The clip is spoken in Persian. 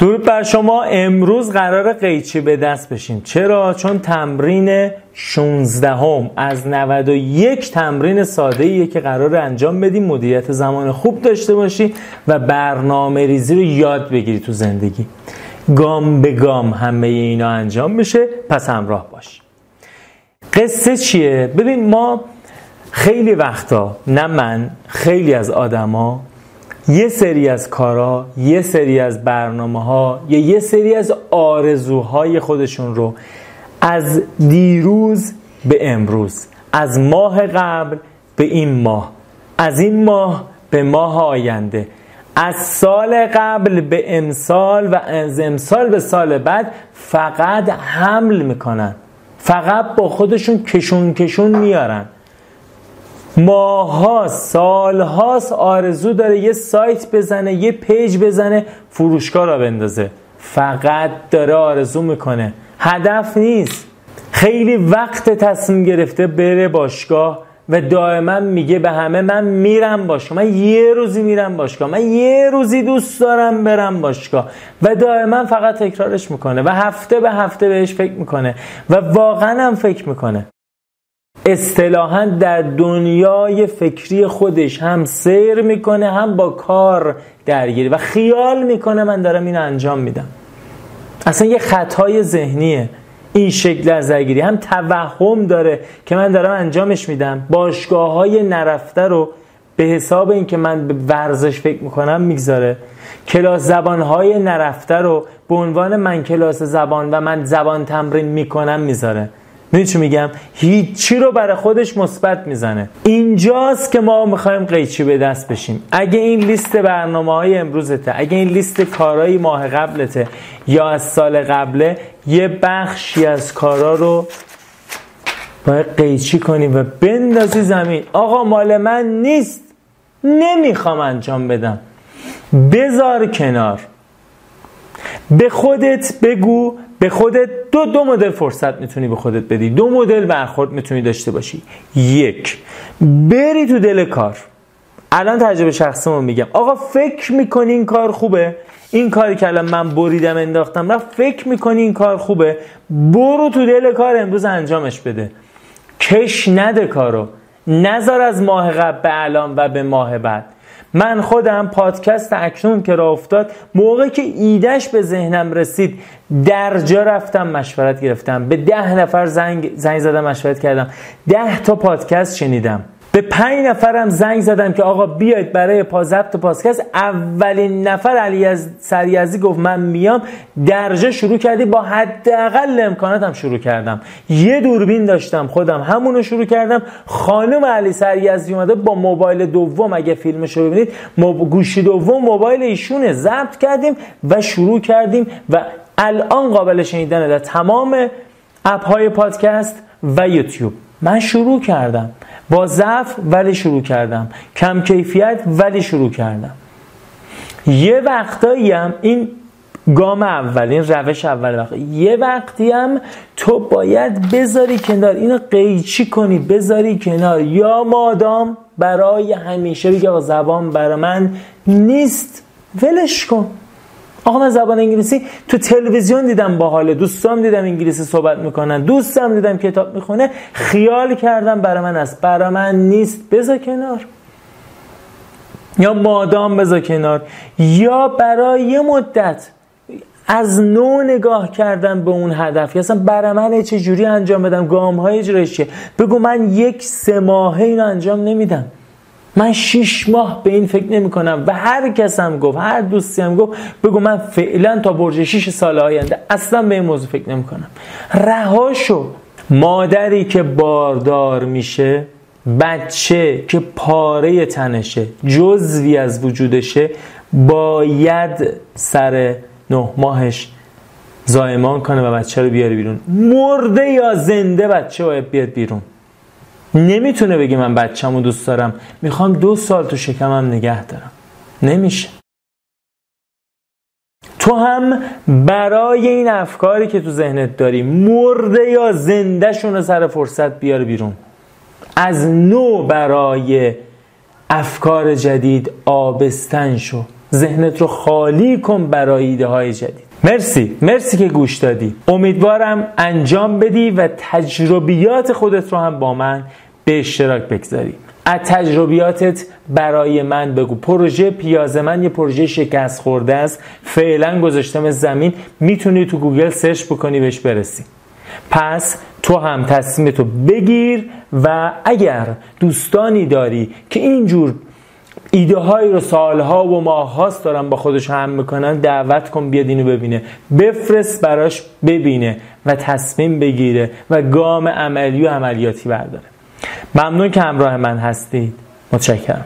درود بر شما. امروز قرار قیچی به دست بشیم. چرا؟ چون تمرین 16 هم از 91 تمرین ساده ایه که قرار انجام بدیم. مدیریت زمان خوب داشته باشی و برنامه ریزی رو یاد بگیری تو زندگی. گام به گام همه اینا انجام بشه. پس همراه باش. قصه چیه؟ ببین ما خیلی وقتا نه من خیلی از آدما یه سری از کارا یه سری از برنامه ها یا یه سری از آرزوهای خودشون رو از دیروز به امروز از ماه قبل به این ماه از این ماه به ماه آینده از سال قبل به امسال و از امسال به سال بعد فقط حمل می‌کنن فقط با خودشون کشون کشون میارن. ماها سالهاست آرزو داره یه سایت بزنه یه پیج بزنه فروشگاه را بندازه. فقط داره آرزو می‌کنه. هدف نیست. خیلی وقت تصمیم گرفته بره باشگاه و دائما میگه به همه من میرم باشگاه من یه روزی میرم باشگاه من یه روزی دوست دارم برم باشگاه. و دائما فقط تکرارش می‌کنه و هفته به هفته بهش فکر می‌کنه و واقعا هم فکر می‌کنه. اصطلاحا در دنیای فکری خودش هم سیر می‌کنه هم با کار درگیره و خیال می‌کنه من دارم این انجام میدم. اصلا یه خطای ذهنیه. این شکل از درگیری. هم توهم داره که من دارم انجامش میدم. باشگاه های نرفته رو به حساب اینکه من به ورزش فکر می‌کنم می‌گذاره. کلاس زبان های نرفته رو به عنوان من کلاس زبان و من زبان تمرین می‌کنم می‌ذاره. می‌دونی چی میگم؟ هیچی رو برای خودش مثبت می‌زنه. اینجاست که ما می‌خوایم قیچی به دست بشیم. اگه این لیست برنامه های امروزته اگه این لیست کارهای ماه قبلته یا از سال قبله یه بخشی از کارا رو باید قیچی کنی و بندازی زمین. آقا مال من نیست. نمی‌خوام انجام بدم. بذار کنار. به خودت بگو به خودت دو دو مدل فرصت می‌تونی به خودت بدی. دو مدل برخورد می‌تونی داشته باشی. یک بری تو دل کار. الان تجربه شخصمو میگم. آقا فکر می‌کنی این کار خوبه؟ این کاری که الان من بریدم انداختم رفت فکر می‌کنی این کار خوبه؟ برو تو دل کار امروز انجامش بده. کش نده کارو. نظر از ماه قبل به الان و به ماه بعد. من خودم پادکست اکنون که را افتاد موقعی که ایدش به ذهنم رسید در جا رفتم مشورت گرفتم. به ده نفر زنگ, زنگ زدم مشورت کردم. ده تا پادکست شنیدم. به پنج نفرم زنگ زدم که آقا بیاید برای پا ضبط پادکست اولین نفر علی از سریازی گفت من میام. درجه شروع کردی. با حداقل امکاناتم شروع کردم. یه دوربین داشتم خودم. همونو شروع کردم. خانم علی سریازی اومده با موبایل دوم. اگه فیلمش رو ببینید گوشی دوم موبایل ایشونه. ضبط کردیم و شروع کردیم و الان قابل شنیدنه. در تمام اپ های پادکست و یوتیوب. من شروع کردم. با ضعف ولی شروع کردم. کم کیفیت ولی شروع کردم. یه وقتایی هم این گام اول این روش اول وقت. یه وقتی هم تو باید بذاری کنار. اینو قیچی کنی بذاری کنار. یا مادام برای همیشه بگه زبان برای من نیست. ولش کن. آقا من زبان انگلیسی تو تلویزیون دیدم با حال دوستام دیدم انگلیسی صحبت می‌کنن. دوستم دیدم کتاب می‌خونه. خیال کردم برای من است. برای من نیست. بذار کنار. یا مادام بذار کنار. یا برای یه مدت از نو نگاه کردم به اون هدف. اصلا برای من چه جوری انجام بدم؟ گام های بگو من یک سه ماهه اینو انجام نمیدم. من شیش ماه به این فکر نمی کنم. و هر کس هم گفت هر دوستی هم گفت بگو من فعلا تا برج شیش سال آینده اصلا به این موضوع فکر نمی کنم. رهاشو. مادری که باردار میشه بچه که پاره تنشه جزوی از وجودشه باید سر نه ماهش زایمان کنه و بچه رو بیاره بیرون. مرده یا زنده بچه باید بیاد بیرون. نمی‌تونه بگه من بچه‌مو دوست دارم. می‌خوام دو سال تو شکمم نگه دارم. نمیشه. تو هم برای این افکاری که تو ذهنت داری مرده یا زنده رو سر فرصت بیار بیرون. از نو برای افکار جدید آبستن شو. ذهنت رو خالی کن برای ایده های جدید. مرسی. مرسی که گوش دادی. امیدوارم انجام بدی و تجربیات خودت رو هم با من به اشتراک بگذاری. از تجربیاتت برای من بگو. پروژه پیاز من یه پروژه شکست خورده است. فعلا گذاشتم زمین. می‌تونی تو گوگل search بکنی بهش برسی. پس تو هم تصمیمتو بگیر و اگر دوستانی داری که اینجور ایده هایی رو سالها و ماهاست دارن با خودشون حمل می‌کنن. دعوت کن بیاد اینو ببینه. بفرست براش ببینه و تصمیم بگیره و گام عملی و عملیاتی برداره. ممنون که همراه من هستید. متشکرم.